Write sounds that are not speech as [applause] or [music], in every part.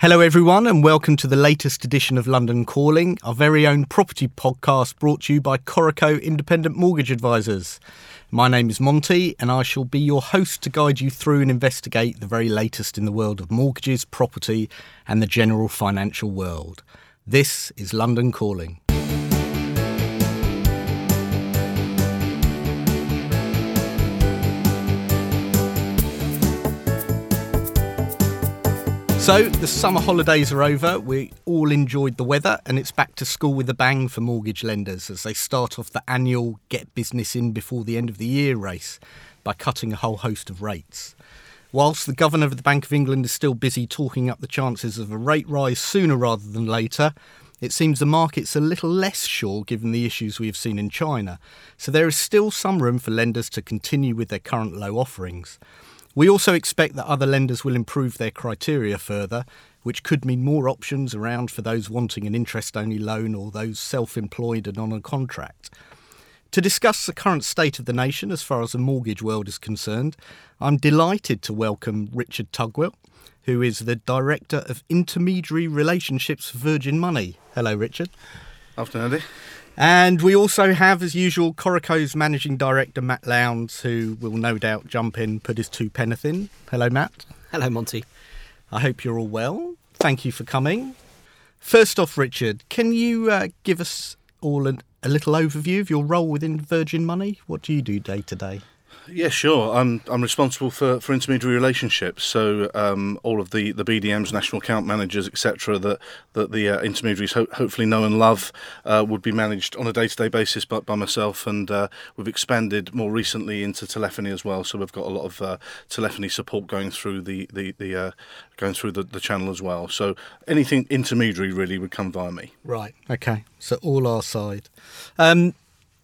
Hello, everyone, and welcome to the latest edition of London Calling, our very own property podcast brought to you by Coreco Independent Mortgage Advisors. My name is Monty, and I shall be your host to guide you through and investigate the very latest in the world of mortgages, property, and the general financial world. This is London Calling. So, the summer holidays are over. We all enjoyed the weather, and it's back to school with a bang for mortgage lenders as they start off the annual get business in before the end of the year race by cutting a whole host of rates. Whilst the Governor of the Bank of England is still busy talking up the chances of a rate rise sooner rather than later, it seems the market's a little less sure given the issues we have seen in China. So, there is still some room for lenders to continue with their current low offerings. We also expect that other lenders will improve their criteria further, which could mean more options around for those wanting an interest only loan or those self employed and on a contract. To discuss the current state of the nation as far as the mortgage world is concerned, I'm delighted to welcome Richard Tugwell, who is the Director of Intermediary Relationships for Virgin Money. Hello, Richard. Afternoon, Andy. And we also have, as usual, Coreco's managing director, Matt Lowndes, who will no doubt jump in, put his two penneth in. Hello, Matt. Hello, Monty. I hope you're all well. Thank you for coming. First off, Richard, can you uh, give us all an, a little overview of your role within Virgin Money? What do you do day to day? Yeah, sure. I'm I'm responsible for, for intermediary relationships. So um, all of the, the BDMs, national account managers, etc. That that the uh, intermediaries ho- hopefully know and love uh, would be managed on a day to day basis by, by myself. And uh, we've expanded more recently into telephony as well. So we've got a lot of uh, telephony support going through the the, the uh, going through the, the channel as well. So anything intermediary really would come via me. Right. Okay. So all our side. Um,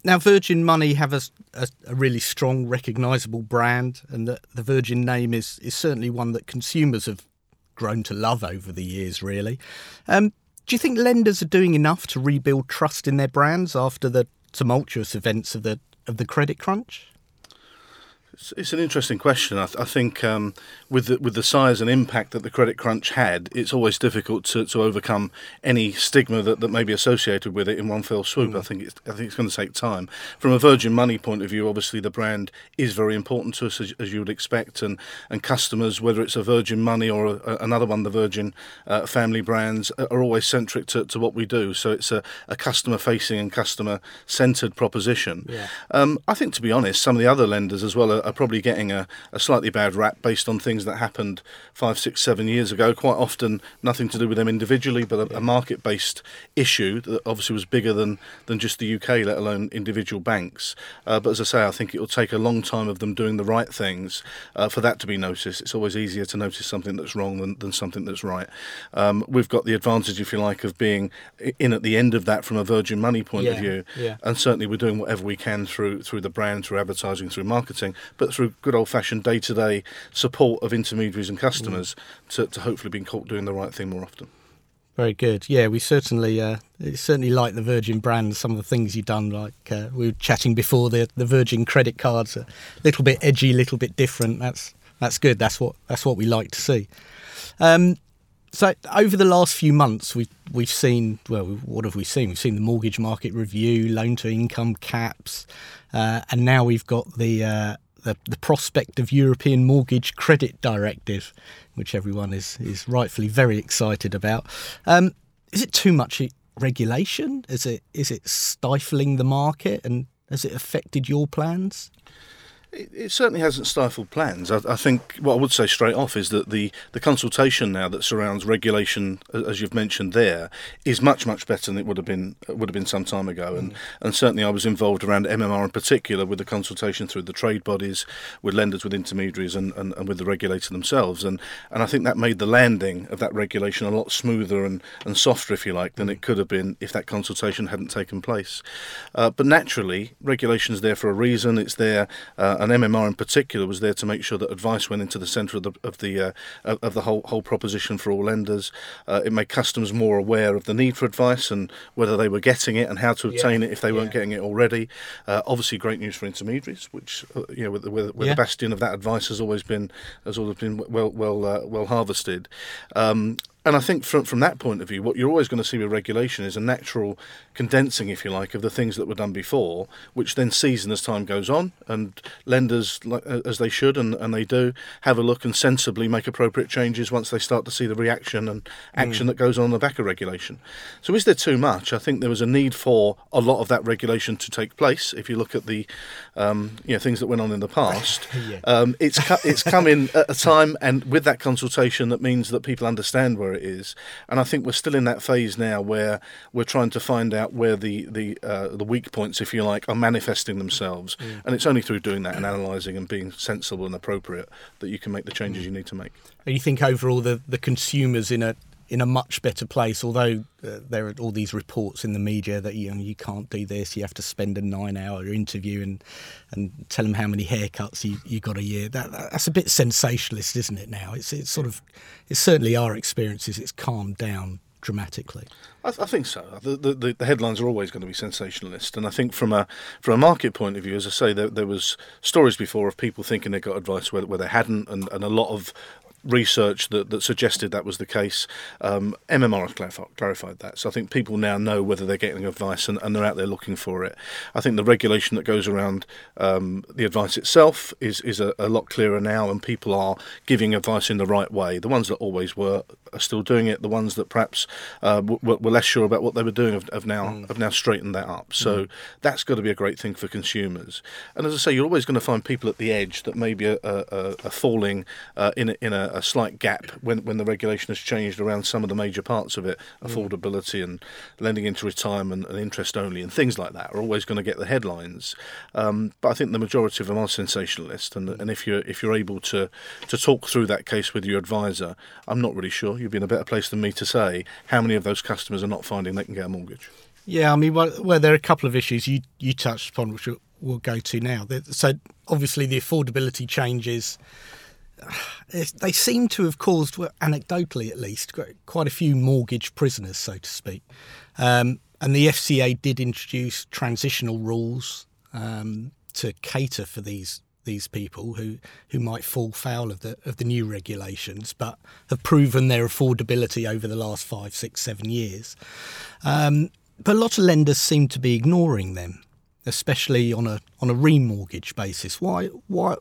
now, Virgin Money have a, a, a really strong, recognisable brand, and the, the Virgin name is, is certainly one that consumers have grown to love over the years, really. Um, do you think lenders are doing enough to rebuild trust in their brands after the tumultuous events of the of the credit crunch? It's, an interesting question. I, th- I think um, with the, with the size and impact that the credit crunch had, it's always difficult to, to overcome any stigma that, that may be associated with it in one fell swoop. Mm. I think it's I think it's going to take time. From a Virgin Money point of view, obviously the brand is very important to us, as, as you would expect, and and customers, whether it's a Virgin Money or a, another one, the Virgin uh, family brands, are always centric to, to what we do. So it's a, a customer facing and customer centered proposition. Yeah. Um, I think, to be honest, some of the other lenders as well are, are probably getting a, a, slightly bad rap based on things that happened five, six, seven years ago. Quite often, nothing to do with them individually, but a, a market based issue that obviously was bigger than, than just the UK, let alone individual banks. Uh, but as I say, I think it will take a long time of them doing the right things uh, for that to be noticed. It's always easier to notice something that's wrong than, than something that's right. Um, we've got the advantage, if you like, of being in at the end of that from a Virgin Money point yeah, of view. Yeah. And certainly we're doing whatever we can through through the brand, through advertising, through marketing, but through good old fashioned day to day support of intermediaries and customers mm. to, to hopefully be caught doing the right thing more often. Very good. Yeah, we certainly uh, certainly like the Virgin brand. Some of the things you've done, like uh, we were chatting before, the the Virgin credit cards, a little bit edgy, a little bit different. That's that's good. That's what that's what we like to see. Um, so over the last few months, we've we've seen well, what have we seen? We've seen the mortgage market review, loan to income caps, uh, and now we've got the uh, the, the prospect of European Mortgage Credit Directive, which everyone is, is rightfully very excited about. Um, is it too much regulation? Is it is it stifling the market, and has it affected your plans? It, it certainly hasn't stifled plans. I, I, think what I would say straight off is that the, the consultation now that surrounds regulation, as you've mentioned there, is much much better than it would have been would have been some time ago. And mm. and certainly I was involved around MMR in particular with the consultation through the trade bodies, with lenders, with intermediaries, and, and, and with the regulator themselves. And and I think that made the landing of that regulation a lot smoother and, and softer, if you like, than mm. it could have been if that consultation hadn't taken place. Uh, but naturally, regulation is there for a reason. It's there. Uh, and MMR in particular was there to make sure that advice went into the centre of the of the uh, of the whole whole proposition for all lenders. Uh, it made customers more aware of the need for advice and whether they were getting it and how to obtain yeah. it if they weren't getting it already. Uh, obviously, great news for intermediaries, which uh, you know, where, where, where yeah. the bastion of that advice has always been has always been well well uh, well harvested. Um, and I think from from that point of view, what you're always going to see with regulation is a natural condensing, if you like, of the things that were done before, which then season as time goes on, and lenders, as they should and, and they do, have a look and sensibly make appropriate changes once they start to see the reaction and action mm. that goes on, on the back of regulation. So, is there too much? I think there was a need for a lot of that regulation to take place. If you look at the um, you know things that went on in the past, [laughs] yeah. um, it's cu- it's come in at a time and with that consultation that means that people understand where it is. And I think we're still in that phase now where we're trying to find out where the the uh, the weak points, if you like, are manifesting themselves. Mm. And it's only through doing that and analysing and being sensible and appropriate that you can make the changes mm. you need to make. And you think overall the the consumers in a in a much better place. Although uh, there are all these reports in the media that you know, you can't do this, you have to spend a nine-hour interview and and tell them how many haircuts you, you got a year. That, that's a bit sensationalist, isn't it? Now it's it's sort of it's certainly our experiences. It's calmed down dramatically. I, th- I think so. The, the, the, headlines are always going to be sensationalist, and I think from a from a market point of view, as I say, there, there was stories before of people thinking they got advice where, where they hadn't, and, and a lot of research that, that suggested that was the case. Um, MMR has clarified, clarified, that. So I think people now know whether they're getting advice and, and, they're out there looking for it. I think the regulation that goes around um, the advice itself is, is a, a, lot clearer now, and people are giving advice in the right way. The ones that always were are still doing it. The ones that perhaps uh, were, were, less sure about what they were doing have, have now mm. have now straightened that up. So mm. that's got to be a great thing for consumers. And as I say, you're always going to find people at the edge that maybe are, are, are falling uh, in a, in a, a, slight gap when when the regulation has changed around some of the major parts of it, mm. affordability and lending into retirement and interest only and things like that are always going to get the headlines. Um, but I think the majority of them are sensationalist, and, and if you're if you're able to to talk through that case with your advisor, I'm not really sure you'd be in a better place than me to say how many of those customers are not finding they can get a mortgage. Yeah, I mean, well, well there are a couple of issues you, you touched upon, which we'll, we'll go to now. So, obviously, the affordability changes [sighs] they seem to have caused, anecdotally at least, quite a few mortgage prisoners, so to speak. Um, and the FCA did introduce transitional rules um, to cater for these these people who, who might fall foul of the of the new regulations, but have proven their affordability over the last five, six, seven years. Um, but a lot of lenders seem to be ignoring them, especially on a on a remortgage basis. Why why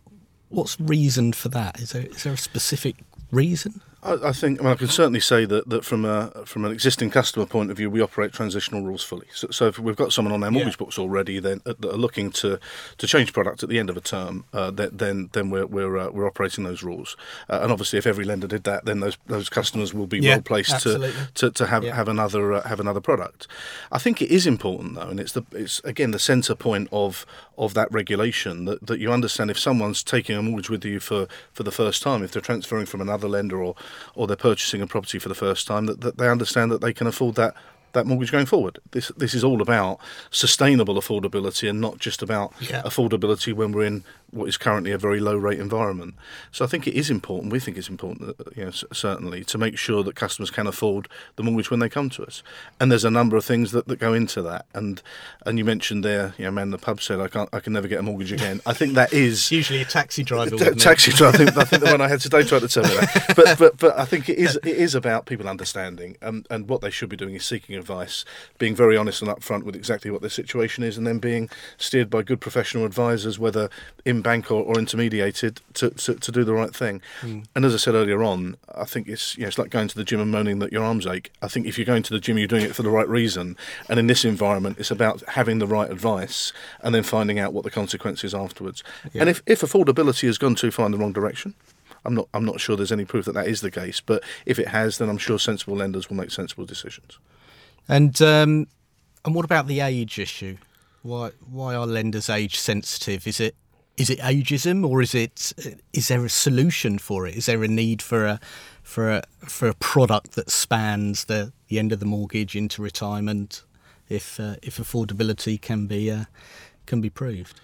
what's reason for that? Is there is there a specific reason? I, I think I, mean, I can certainly say that, that from a from an existing customer point of view, we operate transitional rules fully. So, so if we've got someone on their mortgage yeah. books already, then uh, that are looking to, to change product at the end of a term, uh, then then we're we're uh, we're operating those rules. Uh, and obviously, if every lender did that, then those those customers will be yeah, well placed to, to, to have yeah. have another uh, have another product. I think it is important though, and it's the it's again the centre point of of that regulation that, that you understand if someone's taking a mortgage with you for, for the first time, if they're transferring from another lender or or they're purchasing a property for the first time, that, that they understand that they can afford that that mortgage going forward. This this is all about sustainable affordability and not just about yeah. affordability when we're in what is currently a very low rate environment. So I think it is important. We think it's important, uh, you know, certainly to make sure that customers can afford the mortgage when they come to us. And there's a number of things that, that go into that. And and you mentioned there, you know, man, the pub said I can't, I can never get a mortgage again. I think that is [laughs] usually a taxi driver. [laughs] T- taxi driver. I think, I think the one I had today tried to tell me that. But [laughs] but but I think it is it is about people understanding and and what they should be doing is seeking advice, being very honest and upfront with exactly what their situation is, and then being steered by good professional advisors, whether in bank or, or intermediated to, to, to, do the right thing. Mm. And as I said earlier on, I think it's you know, it's like going to the gym and moaning that your arms ache. I think if you're going to the gym, you're doing it for the right reason. And in this environment, it's about having the right advice and then finding out what the consequences afterwards. Yeah. And if, if affordability has gone too far in the wrong direction, I'm not I'm not sure there's any proof that that is the case. But if it has, then I'm sure sensible lenders will make sensible decisions. And um, and what about the age issue? Why why are lenders age sensitive? Is it is it ageism or is it is there a solution for it? Is there a need for a for a for a product that spans the, the end of the mortgage into retirement if uh, if affordability can be uh, can be proved?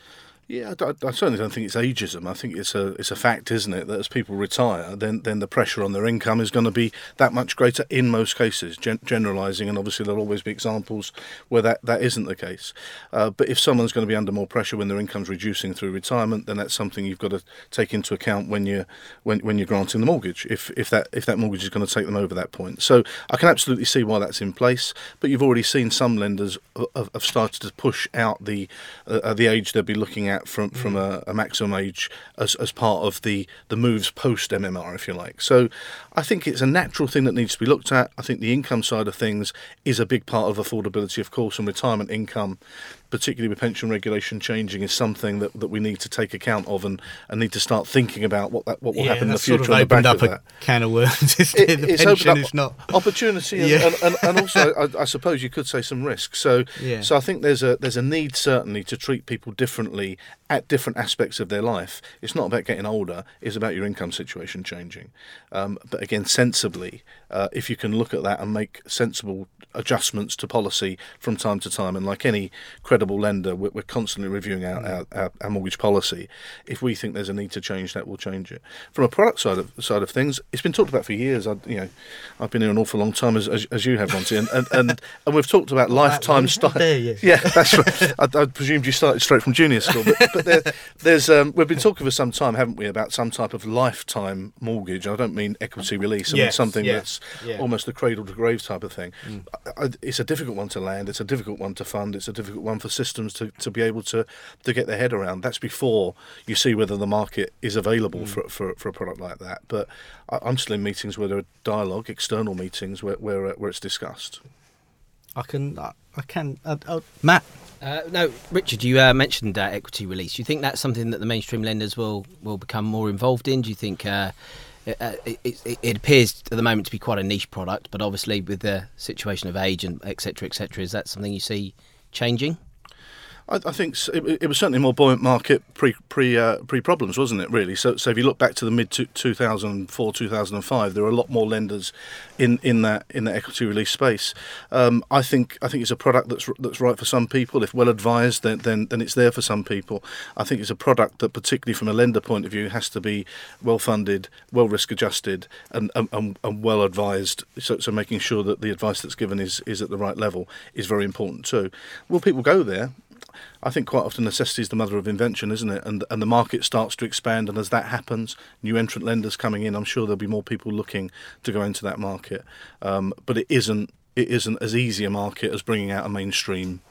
Yeah, I, I, certainly don't think it's ageism. I think it's a it's a fact, isn't it, that as people retire, then then the pressure on their income is going to be that much greater in most cases. Gen- generalising, and obviously there'll always be examples where that, that isn't the case. Uh, but if someone's going to be under more pressure when their income's reducing through retirement, then that's something you've got to take into account when you when when you're granting the mortgage. If if that if that mortgage is going to take them over that point, so I can absolutely see why that's in place. But you've already seen some lenders have, have started to push out the uh, the age they'll be looking at from from mm. a, a, maximum age as, as part of the the moves post MMR, if you like. So I think it's a natural thing that needs to be looked at. I think the income side of things is a big part of affordability, of course, and retirement income particularly with pension regulation changing, is something that, that we need to take account of and, and need to start thinking about what that what will yeah, happen in the future. Sort of opened up a can of worms. [laughs] It, the pension is not [laughs] opportunity, and, yeah. and, and, and, also I, I, suppose you could say some risk. So yeah. so I think there's a there's a need certainly to treat people differently at different aspects of their life. It's not about getting older; it's about your income situation changing. Um, but again, sensibly, uh, if you can look at that and make sensible adjustments to policy from time to time, and like any credible lender, we're, we're constantly reviewing our, our, our, our, mortgage policy. If we think there's a need to change that, we'll change it. From a product side of side of things, it's been talked about for years. I, you know, I've been here an awful long time as, as, as you have, Monty, and, and, and, [laughs] and we've talked about lifetime style. Yeah, that's right. [laughs] I, I, presumed you started straight from junior school, but, but there, there's um, we've been talking for some time, haven't we, about some type of lifetime mortgage. I don't mean equity release. I yes, mean something yeah, that's yeah. almost a cradle to grave type of thing. Mm. I, it's a difficult one to land. It's a difficult one to fund. It's a difficult one for systems to, to be able to, to get their head around. That's before you see whether the market is available mm. for, for, for a product like that. But I, am still in meetings where there are dialogue, external meetings where where, uh, where it's discussed. I can, I, I can, uh, uh, Matt. Uh, no, Richard, you uh, mentioned uh, equity release. Do you think that's something that the mainstream lenders will, will become more involved in? Do you think uh, uh, it, it, it, appears at the moment to be quite a niche product, but obviously with the situation of age and etc. etc. is that something you see changing? I, I think it, it, was certainly a more buoyant market pre pre uh, pre problems, wasn't it? Really. So, so if you look back to the mid two thousand four two thousand and five, there were a lot more lenders in, in that in the equity release space. Um, I think I think it's a product that's that's right for some people. If well advised, then, then then it's there for some people. I think it's a product that, particularly from a lender point of view, has to be well funded, well risk adjusted, and, and, and well advised. So, so making sure that the advice that's given is is at the right level is very important too. Will people go there? I think quite often necessity is the mother of invention, isn't it? And and the market starts to expand, and as that happens, new entrant lenders coming in, I'm sure there'll be more people looking to go into that market. Um, but it isn't it isn't as easy a market as bringing out a mainstream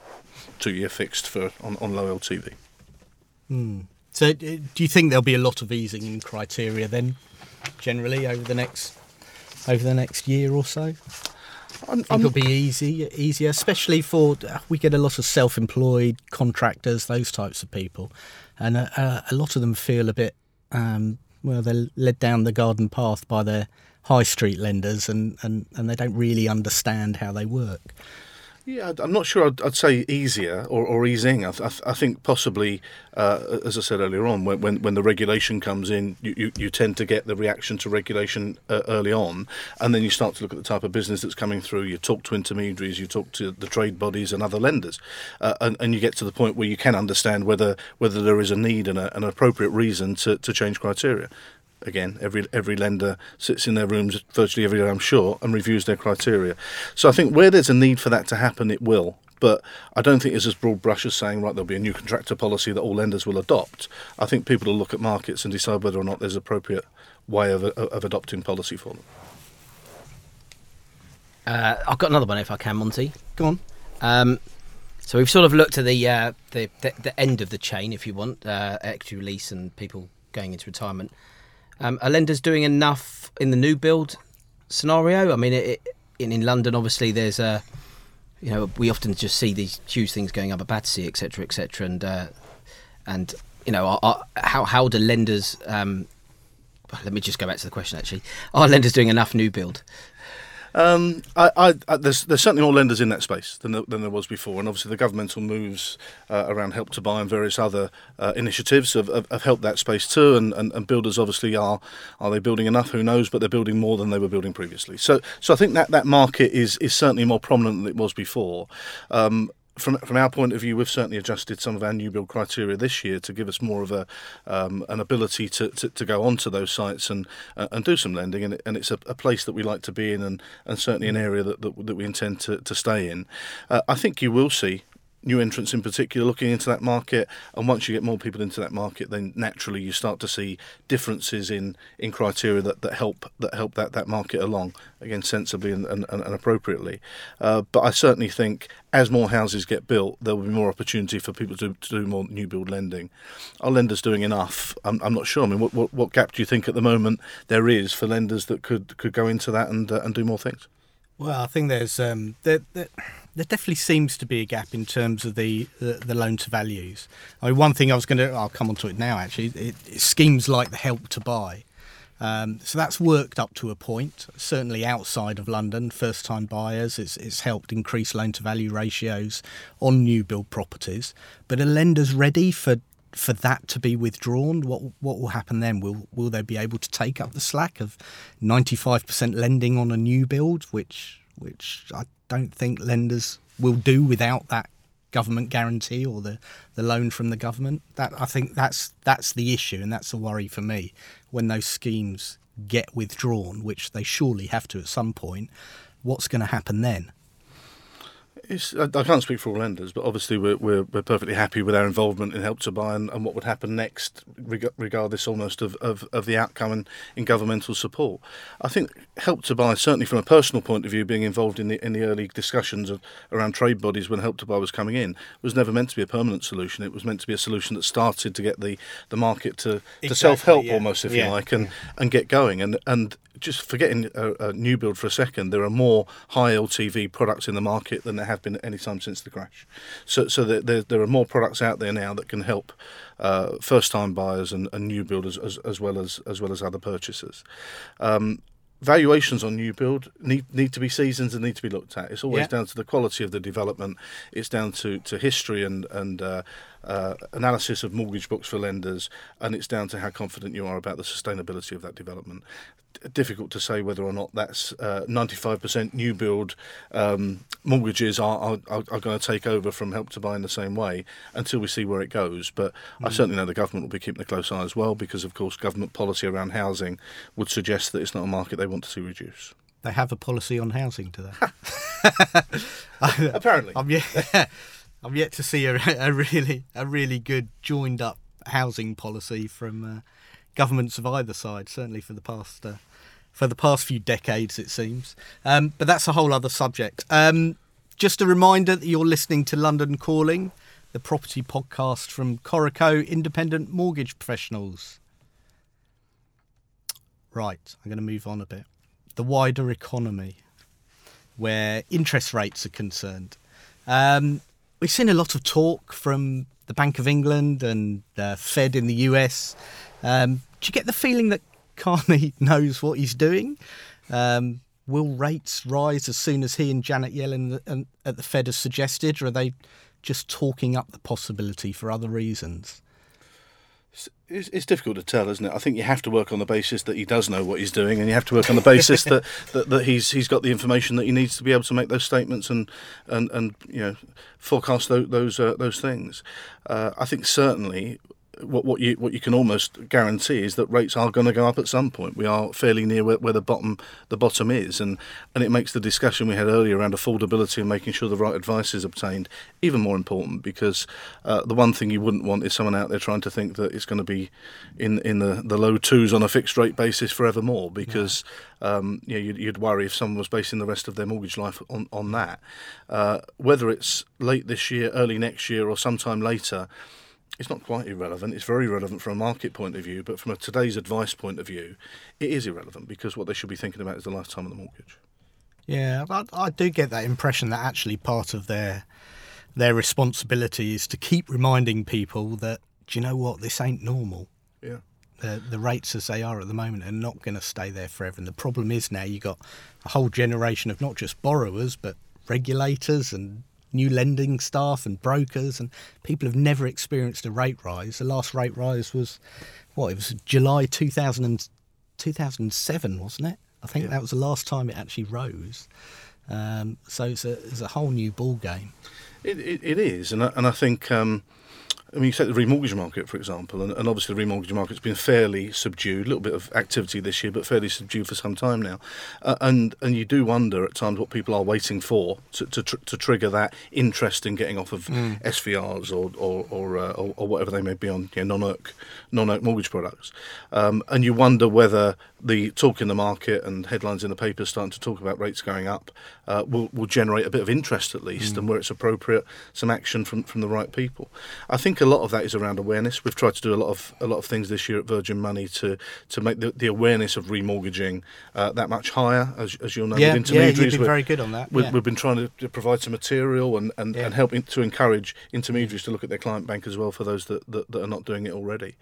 two-year fixed for on, on low LTV. Hmm. So, do you think there'll be a lot of easing in criteria then, generally over the next over the next year or so? I'm, think it'll be easy, easier, especially for we get a lot of self-employed contractors, those types of people, and a, uh, uh, a lot of them feel a bit um, well. They're led down the garden path by their high street lenders, and, and, and they don't really understand how they work. Yeah, I'm not sure I'd, I'd say easier or, or easing. I, th- I, think possibly, uh, as I said earlier on, when, when, when the regulation comes in, you, you, you, tend to get the reaction to regulation uh, early on, and then you start to look at the type of business that's coming through. You talk to intermediaries, you talk to the trade bodies and other lenders, uh, and, and you get to the point where you can understand whether whether there is a need and a, an appropriate reason to, to change criteria again, every every lender sits in their rooms virtually every day, I'm sure, and reviews their criteria. So I think where there's a need for that to happen, it will. But I don't think it's as broad brush as saying, right, there'll be a new contractor policy that all lenders will adopt. I think people will look at markets and decide whether or not there's appropriate way of, of adopting policy for them. Uh, I've got another one if I can, Monty. Go on. Um, so we've sort of looked at the, uh, the, the, the end of the chain, if you want, uh, equity release and people going into retirement. Um, are lenders doing enough in the new build scenario? I mean, it, it, in, in London, obviously, there's a, you know, we often just see these huge things going up at Battersea, etc., etc., and uh, and you know, are, are, how how do lenders? Um, let me just go back to the question. Actually, are lenders doing enough new build? Um, I, I, I, there's, there's certainly more lenders in that space than, than there was before, and obviously the governmental moves uh, around Help to Buy and various other uh, initiatives have, have, have, helped that space too. And, and, and, builders obviously are are they building enough? Who knows? But they're building more than they were building previously. So so I think that that market is is certainly more prominent than it was before. Um, from from our point of view, we've certainly adjusted some of our new build criteria this year to give us more of a um, an ability to, to, to, go onto those sites and uh, and do some lending. And, it, and it's a, a, place that we like to be in, and, and certainly an area that, that, that we intend to, to stay in. Uh, I think you will see new entrants in particular looking into that market. And once you get more people into that market then naturally you start to see differences in in criteria that, that help that help that, that market along again sensibly and, and, and appropriately. Uh, but I certainly think as more houses get built there will be more opportunity for people to, to do more new build lending. Are lenders doing enough? I'm, I'm not sure. I mean what, what, what gap do you think at the moment there is for lenders that could could go into that and uh, and do more things? Well, I think there's um, there, there, there, definitely seems to be a gap in terms of the, the, the loan to values. I mean, one thing I was going to I'll come on to it now. Actually, it, it schemes like the help to buy. Um, so that's worked up to a point. Certainly outside of London, first time buyers, it's, it's helped increase loan to value ratios on new build properties. But are lenders ready for for that to be withdrawn, what what will happen then? Will will they be able to take up the slack of ninety five percent lending on a new build, which which I don't think lenders will do without that government guarantee or the, the loan from the government. That I think that's that's the issue and that's a worry for me when those schemes get withdrawn, which they surely have to at some point. What's going to happen then? It's, I, can't speak for all lenders, but obviously we're, we're, we're perfectly happy with our involvement in Help to Buy and, and what would happen next, reg- regardless almost of, of, of, the outcome in, in governmental support. I think Help to Buy, certainly from a personal point of view, being involved in the in the early discussions of, around trade bodies when Help to Buy was coming in, was never meant to be a permanent solution. It was meant to be a solution that started to get the, the market to, exactly, to self help yeah. almost, if yeah. you like, and, yeah. and get going. And and just forgetting a, a, new build for a second, there are more high LTV products in the market than there have been at any time since the crash. So, so there, there are more products out there now that can help uh, first-time buyers and, and new builders as, as, well as as well as other purchasers. Um, valuations on new build need need to be seasoned and need to be looked at. It's always yeah. down to the quality of the development. It's down to, to history and and uh, uh, analysis of mortgage books for lenders, and it's down to how confident you are about the sustainability of that development. D- difficult to say whether or not that's uh, 95% new build um, mortgages are, are, are going to take over from Help to Buy in the same way until we see where it goes. But mm. I certainly know the government will be keeping a close eye as well because, of course, government policy around housing would suggest that it's not a market they want to see reduce. They have a policy on housing, do they? [laughs] [laughs] Apparently. I'm, yeah, [laughs] I'm yet to see a, [laughs] a really a really good joined up housing policy from uh, governments of either side. Certainly for the past uh, for the past few decades, it seems. Um, but that's a whole other subject. Um, just a reminder that you're listening to London Calling, the property podcast from Coreco Independent Mortgage Professionals. Right, I'm going to move on a bit. The wider economy, where interest rates are concerned. Um, we've seen a lot of talk from the Bank of England and the Fed in the US. Um, do you get the feeling that Carney [laughs] knows what he's doing? Um, will rates rise as soon as he and Janet Yellen at the Fed have suggested, or are they just talking up the possibility for other reasons? It's, it's, difficult to tell, isn't it? I think you have to work on the basis that he does know what he's doing, and you have to work on the basis that, [laughs] that, that he's he's got the information that he needs to be able to make those statements and and, and you know forecast those those, uh, those things. Uh, I think certainly what what you what you can almost guarantee is that rates are going to go up at some point. We are fairly near where, where, the bottom the bottom is, and and it makes the discussion we had earlier around affordability and making sure the right advice is obtained even more important because uh, the one thing you wouldn't want is someone out there trying to think that it's going to be in in the, the low twos on a fixed rate basis forevermore because yeah. um, you know, you'd, you'd, worry if someone was basing the rest of their mortgage life on on that. Uh, whether it's late this year, early next year, or sometime later it's not quite irrelevant. It's very relevant from a market point of view, but from a today's advice point of view, it is irrelevant because what they should be thinking about is the lifetime of the mortgage. Yeah, I, I do get that impression that actually part of their their responsibility is to keep reminding people that do you know what this ain't normal. Yeah. The the rates as they are at the moment are not going to stay there forever, and the problem is now you've got a whole generation of not just borrowers but regulators and new lending staff and brokers, and people have never experienced a rate rise. The last rate rise was, what, it was July 2000 2007, wasn't it? I think yeah. that was the last time it actually rose. Um, so it's a, it's a whole new ball game. It, it, it is, and I, and I think um, I mean, you take the remortgage market, for example, and, and, obviously the remortgage market's been fairly subdued, a little bit of activity this year, but fairly subdued for some time now. Uh, and and you do wonder at times what people are waiting for to, to, tr- to trigger that interest in getting off of mm. SVRs or or, or, uh, or, or, whatever they may be on you know, non-ERC, non-ERC mortgage products. Um, and you wonder whether the talk in the market and headlines in the papers starting to talk about rates going up uh, will, will generate a bit of interest at least, mm. and where it's appropriate, some action from, from the right people. I think a lot of that is around awareness. We've tried to do a lot of a lot of things this year at Virgin Money to to make the, the awareness of remortgaging uh, that much higher, as, as you'll know. Yeah, with intermediaries, yeah, you've been very good on that. We, yeah. We've been trying to, to provide some material and and, yeah. and helping to encourage intermediaries to look at their client bank as well for those that, that, that are not doing it already.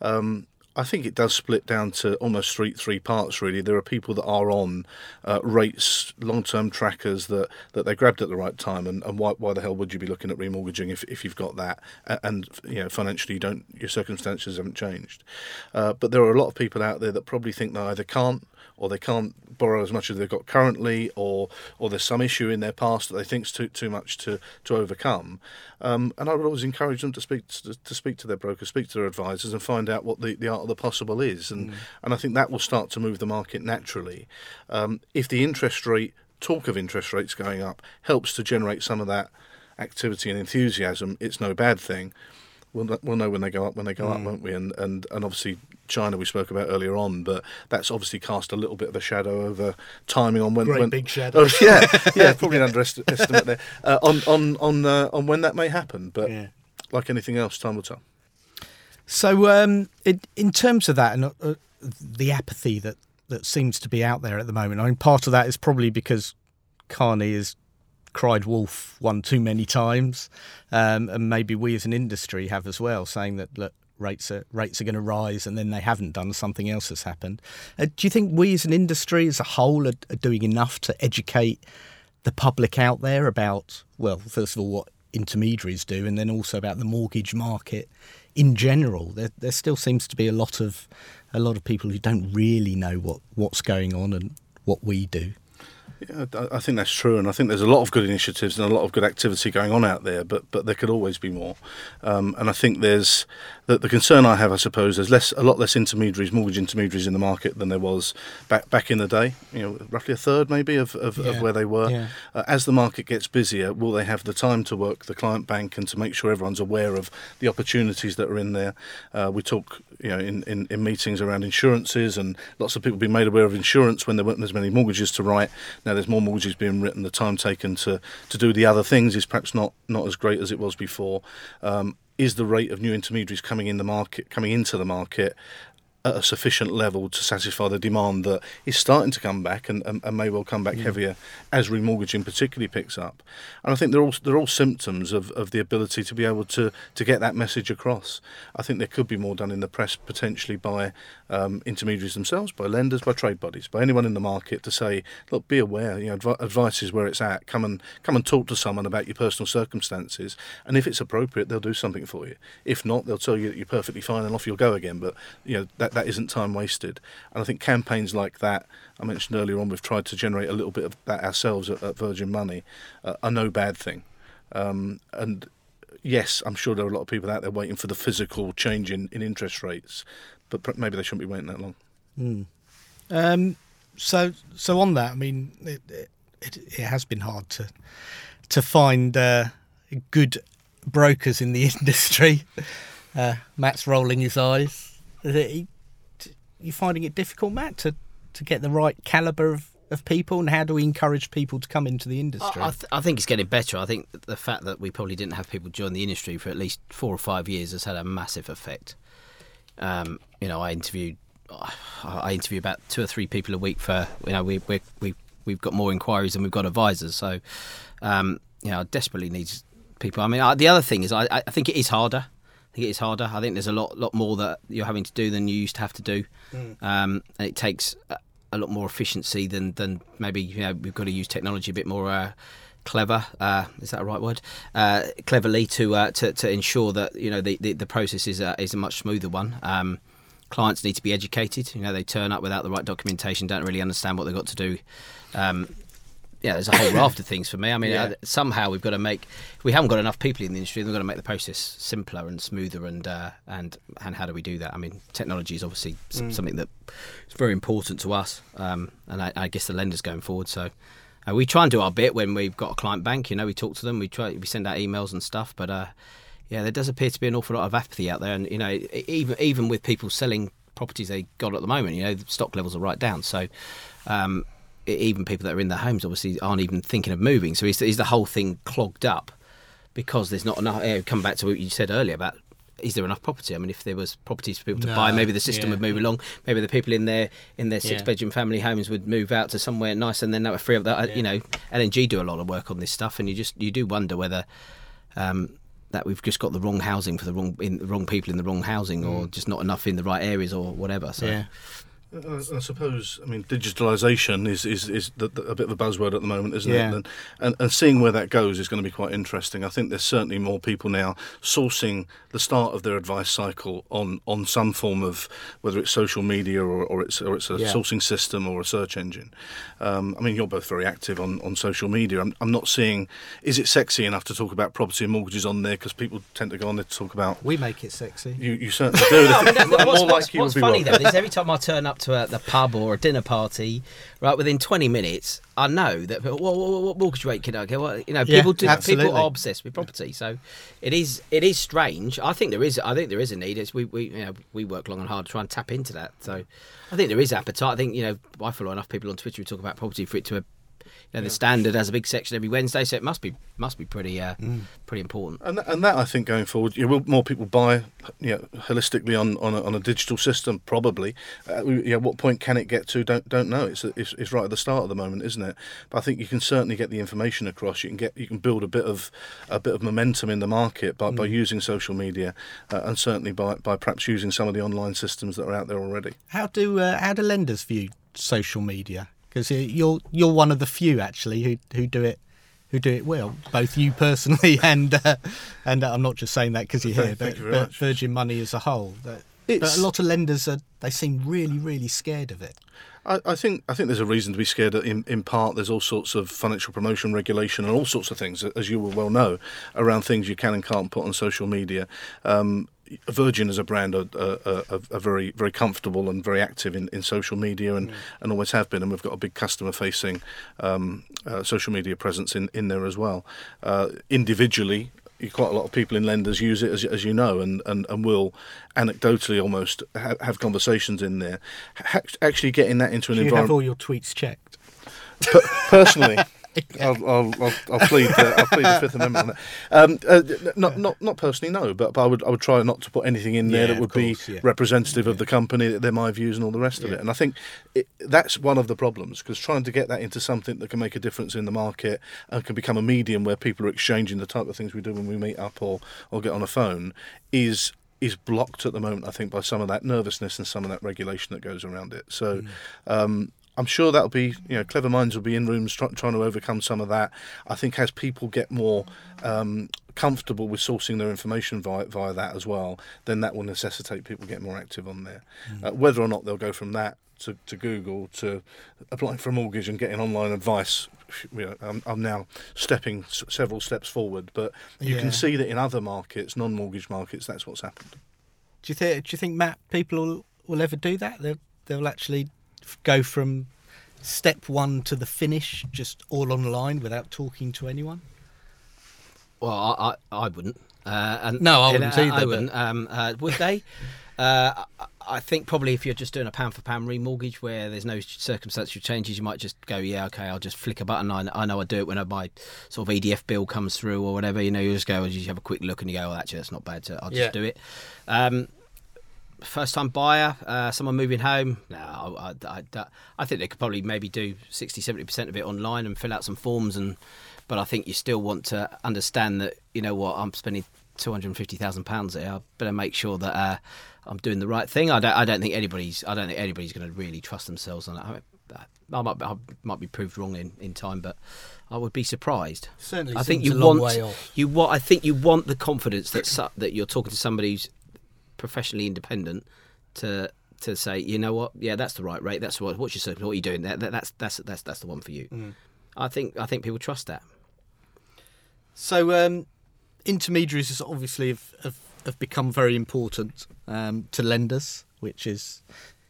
Um, I think it does split down to almost three three parts really. There are people that are on uh, rates, long term trackers that, that they grabbed at the right time, and, and why, why the hell would you be looking at remortgaging if, if you've got that and you know financially you don't your circumstances haven't changed. Uh, but there are a lot of people out there that probably think they either can't or they can't borrow as much as they've got currently, or or there's some issue in their past that they think's too too much to to overcome. Um, and I would always encourage them to speak to, to, speak to their broker, speak to their advisors, and find out what the, the art of the possible is. And mm. and I think that will start to move the market naturally. Um, if the interest rate talk of interest rates going up helps to generate some of that activity and enthusiasm, it's no bad thing. We'll, we'll know when they go up when they go mm. up, won't we? And, and and obviously China we spoke about earlier on, but that's obviously cast a little bit of a shadow over timing on when. Great when, big shadow. Oh, yeah, [laughs] yeah, probably an underestimate there uh, on on on uh, on when that may happen. But yeah. like anything else, time will tell. So, um, in, in terms of that and uh, the apathy that that seems to be out there at the moment, I mean, part of that is probably because Carney has cried wolf one too many times, um, and maybe we as an industry have as well, saying that look, rates are rates are going to rise, and then they haven't done. Something else has happened. Uh, do you think we as an industry as a whole are, are doing enough to educate the public out there about well, first of all, what intermediaries do, and then also about the mortgage market in general? There, there still seems to be a lot of a lot of people who don't really know what, what's going on and what we do. Yeah, I think that's true, and I think there's a lot of good initiatives and a lot of good activity going on out there, but but there could always be more. Um, and I think there's the, the concern I have, I suppose, there's less a lot less intermediaries, mortgage intermediaries in the market than there was back back in the day. You know, roughly a third maybe of, of, yeah. of where they were. Yeah. Uh, as the market gets busier, will they have the time to work the client bank and to make sure everyone's aware of the opportunities that are in there? Uh, we talk, you know, in, in, in meetings around insurances, and lots of people being made aware of insurance when there weren't as many mortgages to write. Now there's more mortgages being written. The time taken to, to do the other things is perhaps not, not as great as it was before. Um, is the rate of new intermediaries coming in the market, coming into the market, at a sufficient level to satisfy the demand that is starting to come back and, and, and may well come back mm. heavier as remortgaging particularly picks up. And I think they're all they're all symptoms of, of the ability to be able to, to get that message across. I think there could be more done in the press potentially by um, intermediaries themselves, by lenders, by trade bodies, by anyone in the market to say, look, be aware. You know, adv- advice is where it's at. Come and come and talk to someone about your personal circumstances, and if it's appropriate, they'll do something for you. If not, they'll tell you that you're perfectly fine and off you'll go again. But you know that that isn't time wasted. And I think campaigns like that, I mentioned earlier on, we've tried to generate a little bit of that ourselves at, at Virgin Money, uh, are no bad thing. Um, and yes, I'm sure there are a lot of people out there waiting for the physical change in, in interest rates, but maybe they shouldn't be waiting that long. Mm. Um, so, so on that, I mean, it, it, it has been hard to to find uh, good brokers in the [laughs] industry. Uh, Matt's rolling his eyes you finding it difficult, Matt, to, to get the right calibre of, of people, and how do we encourage people to come into the industry? I, th- I, think it's getting better. I think the fact that we probably didn't have people join the industry for at least four or five years has had a massive effect. Um, you know, I interviewed I interview about two or three people a week for you know we we we we've got more inquiries than we've got advisors. So um, you know, I desperately need people. I mean, I, the other thing is I, I think it is harder it is harder. I think there's a lot lot more that you're having to do than you used to have to do, mm. um, and it takes a, a, lot more efficiency than than maybe you know we've got to use technology a bit more. Uh, clever uh, is that a right word uh, cleverly to, uh, to to ensure that you know the, the, the process is a, is a much smoother one um, clients need to be educated you know they turn up without the right documentation don't really understand what they've got to do um, yeah, there's a whole [coughs] raft of things for me. I mean, Yeah. somehow we've got to make. We haven't got enough people in the industry. And we've got to make the process simpler and smoother. And uh, and and how do we do that? I mean, technology is obviously Mm. something that is very important to us, um, and I, I guess the lenders going forward. So. Uh, we try and do our bit when we've got a client bank. You know, we talk to them. We try. We send out emails and stuff. But uh, yeah, there does appear to be an awful lot of apathy out there. And you know, even even with people selling properties they got at the moment, you know, the stock levels are right down. So um, even people that are in their homes obviously aren't even thinking of moving. So is, is the whole thing clogged up because there's not enough? Uh, come back to what you said earlier about. Is there enough property? I mean, if there was properties for people to No, buy, maybe the system yeah. would move along. Maybe the people in their in their Yeah. six bedroom family homes would move out to somewhere nice, and then that would free up that. You know, L&G do a lot of work on this stuff, and you just you do wonder whether um, that we've just got the wrong housing for the wrong in the wrong people in the wrong housing, or just not enough in the right areas, or whatever. So Yeah. Uh, I suppose. I mean, digitalisation is is, is the, the, a bit of a buzzword at the moment, isn't Yeah. it? And, and and seeing where that goes is going to be quite interesting. I think there's certainly more people now sourcing the start of their advice cycle on, on some form of whether it's social media or, or it's or it's a Yeah. sourcing system or a search engine. Um, I mean, you're both very active on, on social media. I'm, I'm not seeing. Is it sexy enough to talk about property and mortgages on there? Because people tend to go on there to talk about. We make it sexy. You, you certainly do. [laughs] I mean, that- [laughs] More what's, like what's, you what's would be funny though is every time I turn up to a, the pub or a dinner party, right within 20 minutes, I know that what, what, what mortgage rate can I get? What, you know, Yeah, people do, absolutely. people are obsessed with property, so it is it is strange. I think there is I think there is a need. It's we we you know we work long and hard to try and tap into that. So I think there is appetite. I think you know I follow enough people on Twitter who talk about property for it to. You know, the standard has a big section every Wednesday, so it must be must be pretty uh, Mm. pretty important. And, and that I think going forward, you will more people buy, you know, holistically on, on, a, on a digital system probably. Uh, we- yeah, what point can it get to? Don't don't know. It's, it's it's right at the start at the moment, isn't it? But I think you can certainly get the information across. You can get you can build a bit of a bit of momentum in the market by, by using social media, uh, and certainly by by perhaps using some of the online systems that are out there already. How do uh, how do lenders view social media? Because you're you're one of the few actually who who do it who do it well. Both you personally [laughs] and uh, and I'm not just saying that because you're here, Thank but, you but. Virgin Money as a whole. That, but a lot of lenders are they seem really really scared of it. I, I think I think there's a reason to be scared. In in part, there's all sorts of financial promotion regulation and all sorts of things, as you will well know, around things you can and can't put on social media. Um, Virgin as a brand are, are, are, are very very comfortable and very active in, in social media and, and always have been, and we've got a big customer facing um, uh, social media presence in, in there as well. Uh, individually, quite a lot of people in lenders use it, as, as you know, and, and, and will anecdotally almost ha- have conversations in there. Ha- actually, getting that into an Do you have environment. all your tweets checked? Per- personally, [laughs] [laughs] I'll, I'll, I'll, I'll plead the, I'll plead the Fifth Amendment on that. Um, uh, not, not, not personally, no, but, but I would I would try not to put anything in there Yeah, that would course, be yeah. representative of the company, that they're my views and all the rest of it. And I think it, that's one of the problems because trying to get that into something that can make a difference in the market and can become a medium where people are exchanging the type of things we do when we meet up or or get on a phone is is blocked at the moment. I think by some of that nervousness and some of that regulation that goes around it. So. Um, I'm sure that'll be, you know, clever minds will be in rooms try, trying to overcome some of that. I think as people get more um, comfortable with sourcing their information via, via that as well, then that will necessitate people getting more active on there. Uh, whether or not they'll go from that to, to Google to applying for a mortgage and getting online advice, you know, I'm, I'm now stepping s- several steps forward. But you Yeah. can see that in other markets, non-mortgage markets, that's what's happened. Do you think do you think Matt people will, will ever do that? They'll, they'll actually go from step one to the finish just all online without talking to anyone. Well, I, I, I wouldn't. Uh, and No, I wouldn't either, I wouldn't. Um, uh, would they? Uh, I- I think probably if you're just doing a pound for pound remortgage where there's no circumstantial changes, you might just go, yeah, okay, I'll just flick a button. I, I know I do it when my sort of EDF bill comes through or whatever. You know, you just go, you have a quick look and you go, oh, actually, that's not bad. So I'll just Yeah. do it. Um, first time buyer, uh, someone moving home. No, I, I, I, I think they could probably maybe do 60, 70% of it online and fill out some forms. And But I think you still want to understand that, you know what, I'm spending £250,000 here. I better make sure that uh, I'm doing the right thing. I don't, I don't think anybody's, I don't think anybody's going to really trust themselves on it. I, mean, I might, I might be proved wrong in, in time, but I would be surprised. Certainly I think you want you want. I think you want the confidence that that you're talking to somebody who's professionally independent to to say, you know what, yeah, that's the right rate. That's what. What's your circle? What are you doing? That, that, that's that's that's that's the one for you. Mm. I think I think people trust that. So um, intermediaries is obviously have, have, have become very important um, to lenders, which is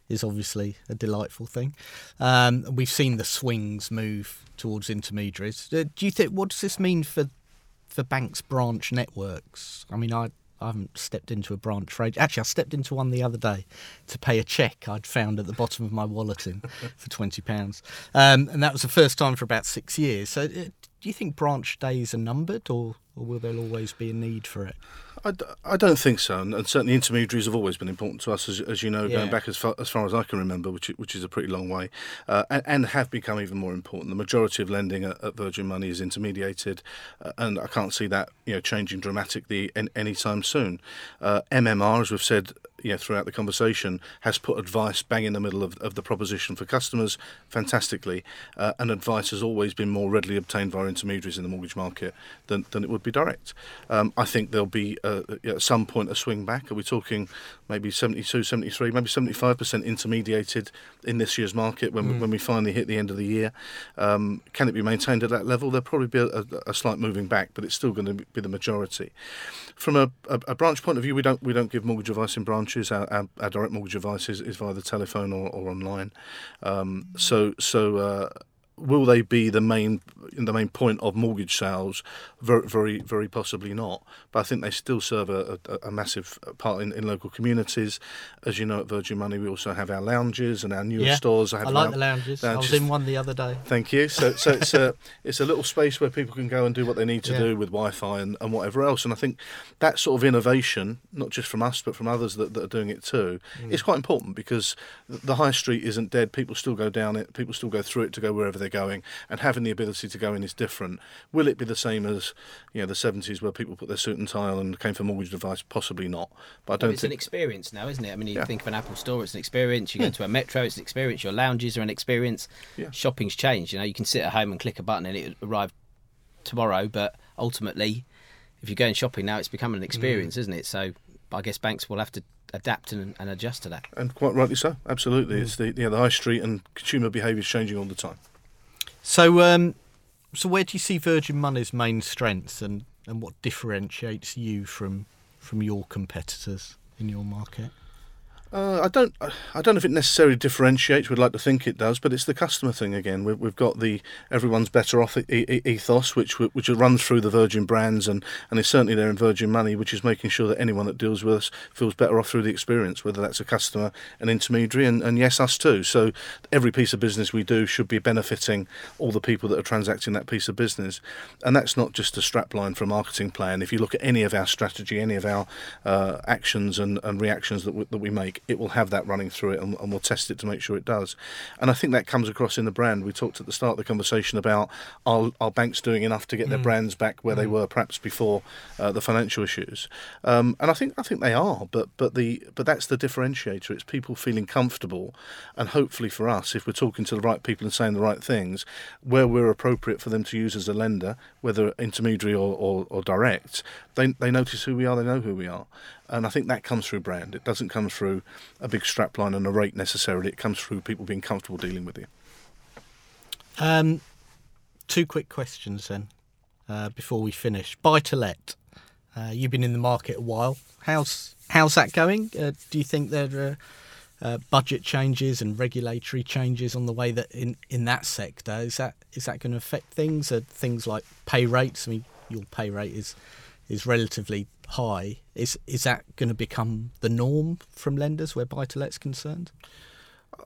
is obviously a delightful thing. Um, we've seen the swings move towards intermediaries. Uh, do you think what does this mean for for banks' branch networks? I mean, I I haven't stepped into a branch for age. Actually, I stepped into one the other day to pay a cheque I'd found at the bottom of my wallet in [laughs] for twenty pounds, um, and that was the first time for about six years. So, uh, do you think branch days are numbered, or, or will there always be a need for it? I, d- I don't think so, and, and certainly intermediaries have always been important to us, as, as you know, Yeah. going back as far, as far as I can remember, which which is a pretty long way, uh, and, and have become even more important. The majority of lending at, at Virgin Money is intermediated, uh, and I can't see that you know changing dramatically any anytime soon. Uh, MMR, as we've said, you know, throughout the conversation, has put advice bang in the middle of, of the proposition for customers fantastically, uh, and advice has always been more readily obtained via intermediaries in the mortgage market than, than it would be direct. Um, I think there'll be uh, at some point a swing back. Are we talking maybe 72, 73, maybe 75% intermediated in this year's market when, when we finally hit the end of the year? Um, can it be maintained at that level? There'll probably be a, a, slight moving back, but it's still going to be the majority. From a, a, a branch point of view, we don't we don't give mortgage advice in branches. Our, our, our direct mortgage advice is, is via the telephone or, or online. Um, so so. Uh, Will they be the main the main point of mortgage sales? Very, very, very possibly not. But I think they still serve a, a, a massive part in, in local communities. As you know, at Virgin Money, we also have our lounges and our newer stores. I have like lou- the lounges. I was in one the other day. Thank you. So, so it's a [laughs] it's a little space where people can go and do what they need to Yeah. do with Wi-Fi and, and whatever else. And I think that sort of innovation, not just from us but from others that, that are doing it too, mm. is quite important because the high street isn't dead. People still go down it. People still go through it to go wherever they're going. And having the ability to go in is different. Will it be the same as you know the seventies where people put their suit and tie on and came for mortgage advice? Possibly not. But I don't think it's an experience now, isn't it? I mean, you Yeah. think of an Apple store, it's an experience. You go hmm. to a metro, it's an experience. Your lounges are an experience. Yeah. Shopping's changed. You know, you can sit at home and click a button and it arrive tomorrow, but ultimately, if you're going shopping now, it's becoming an hmm. experience, isn't it? So I guess banks will have to adapt and, and adjust to that. and quite rightly so. Absolutely, hmm. it's the yeah the high street and consumer behaviour is changing all the time. So, um, so where do you see Virgin Money's main strengths, and, and what differentiates you from from your competitors in your market? Uh, I don't. I don't know if it necessarily differentiates. We'd like to think it does, but it's the customer thing again. We've, we've got the everyone's better off ethos, which which runs through the Virgin brands, and and is certainly there in Virgin Money, which is making sure that anyone that deals with us feels better off through the experience, whether that's a customer, an intermediary, and, and yes, us too. So every piece of business we do should be benefiting all the people that are transacting that piece of business, and that's not just a strapline for a marketing plan. If you look at any of our strategy, any of our uh, actions and, and reactions that we, that we make, it will have that running through it, and, and we'll test it to make sure it does. And I think that comes across in the brand. We talked at the start of the conversation about are, are banks doing enough to get their brands back where they were perhaps before uh, the financial issues, um, and I think I think they are. But but the but that's the differentiator. It's people feeling comfortable, and hopefully for us, if we're talking to the right people and saying the right things, where we're appropriate for them to use as a lender, whether intermediary or, or, or direct, they they notice who we are, they know who we are, and I think that comes through brand. It doesn't come through a big strapline and a rate necessarily. It comes through people being comfortable dealing with you. Um, two quick questions then uh, before we finish. Buy to let. Uh, you've been in the market a while. How's how's that going? Uh, do you think there are uh, budget changes and regulatory changes on the way that in, in that sector is that is that going to affect things? Are things like pay rates? I mean, your pay rate is is relatively high. Is is that going to become the norm from lenders where buy to let's concerned?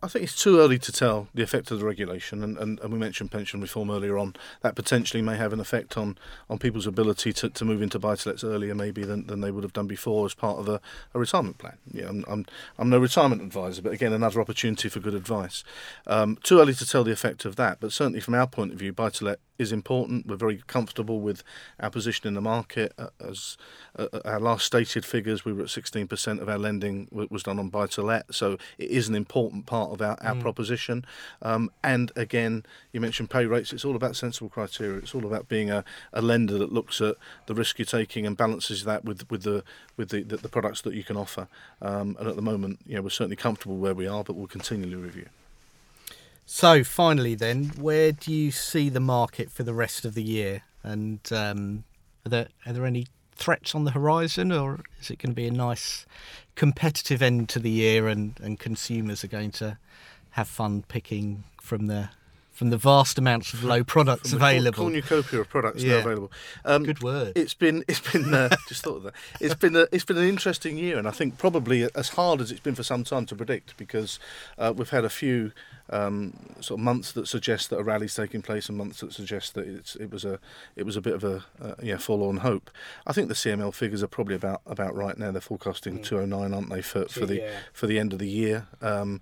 I think it's too early to tell the effect of the regulation, and, and, and we mentioned pension reform earlier on. That potentially may have an effect on, on people's ability to, to move into buy-to-lets earlier, maybe than, than they would have done before as part of a, a retirement plan. Yeah, I'm, I'm I'm no retirement advisor, but again, another opportunity for good advice. Um, too early to tell the effect of that, but certainly from our point of view, buy-to-let is important. We're very comfortable with our position in the market. Uh, as uh, our last stated figures, we were at 16% of our lending was done on buy to let, so it is an important part of our, our proposition. Um, and again, you mentioned pay rates. It's all about sensible criteria. It's all about being a, a lender that looks at the risk you're taking and balances that with with the with the, the, the products that you can offer. Um, and at the moment, you know, we're certainly comfortable where we are, but we'll continually review. So finally, then, where do you see the market for the rest of the year? And um, are there are there any threats on the horizon, or is it going to be a nice competitive end to the year, and, and consumers are going to have fun picking from the from the vast amounts of low products From the available? cornucopia of products Yeah. now available. Um, Good word. It's been it's been uh, [laughs] just thought of that. It's been a, it's been an interesting year, and I think probably as hard as it's been for some time to predict because uh, we've had a few um, sort of months that suggest that a rally's taking place, and months that suggest that it's it was a it was a bit of a uh, yeah forlorn hope. I think the CML figures are probably about about right now. They're forecasting 209, aren't they, for for the Yeah. for the end of the year. Um,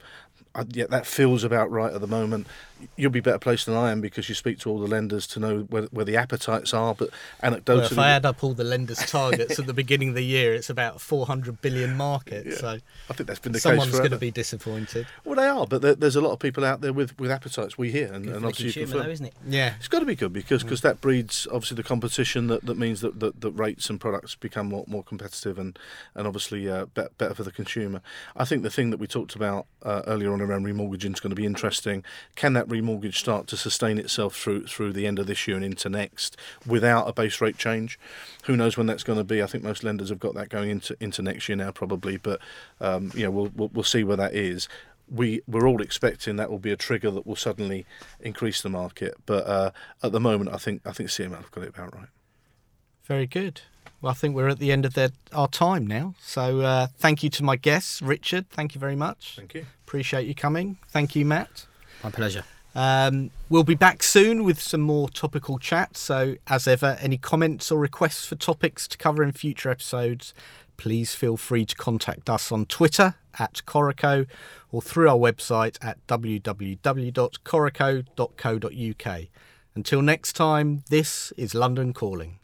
I, yeah, that feels about right at the moment. You'll be better placed than I am because you speak to all the lenders to know where, where the appetites are. But anecdotally, Well, if I add up all the lenders' targets at the beginning of the year, it's about 400 billion market. Yeah. So I think that's been the someone's case going to be disappointed. Well, they are, but there, there's a lot of people out there with, with appetites we hear, and, and obviously you consumer, though, isn't it? Yeah. It's got to be good because cause that breeds obviously the competition that, that means that, that, that rates and products become more, more competitive and and obviously uh, be, better for the consumer. I think the thing that we talked about uh, earlier on around remortgaging is going to be interesting. Can that remortgage start to sustain itself through through the end of this year and into next without a base rate change? Who knows when that's going to be? I think most lenders have got that going into into next year now probably, but um, you know we'll, we'll we'll see where that is we we're all expecting that will be a trigger that will suddenly increase the market. But uh, at the moment, I think I think CML have got it about right. Very good. Well, I think we're at the end of their, our time now. So uh, thank you to my guests, Richard. Thank you very much. Thank you. Appreciate you coming. Thank you, Matt. My pleasure. Um, we'll be back soon with some more topical chat. So, as ever, any comments or requests for topics to cover in future episodes, please feel free to contact us on Twitter at Coreco or through our website at www.coreco.co.uk. Until next time, this is London Calling.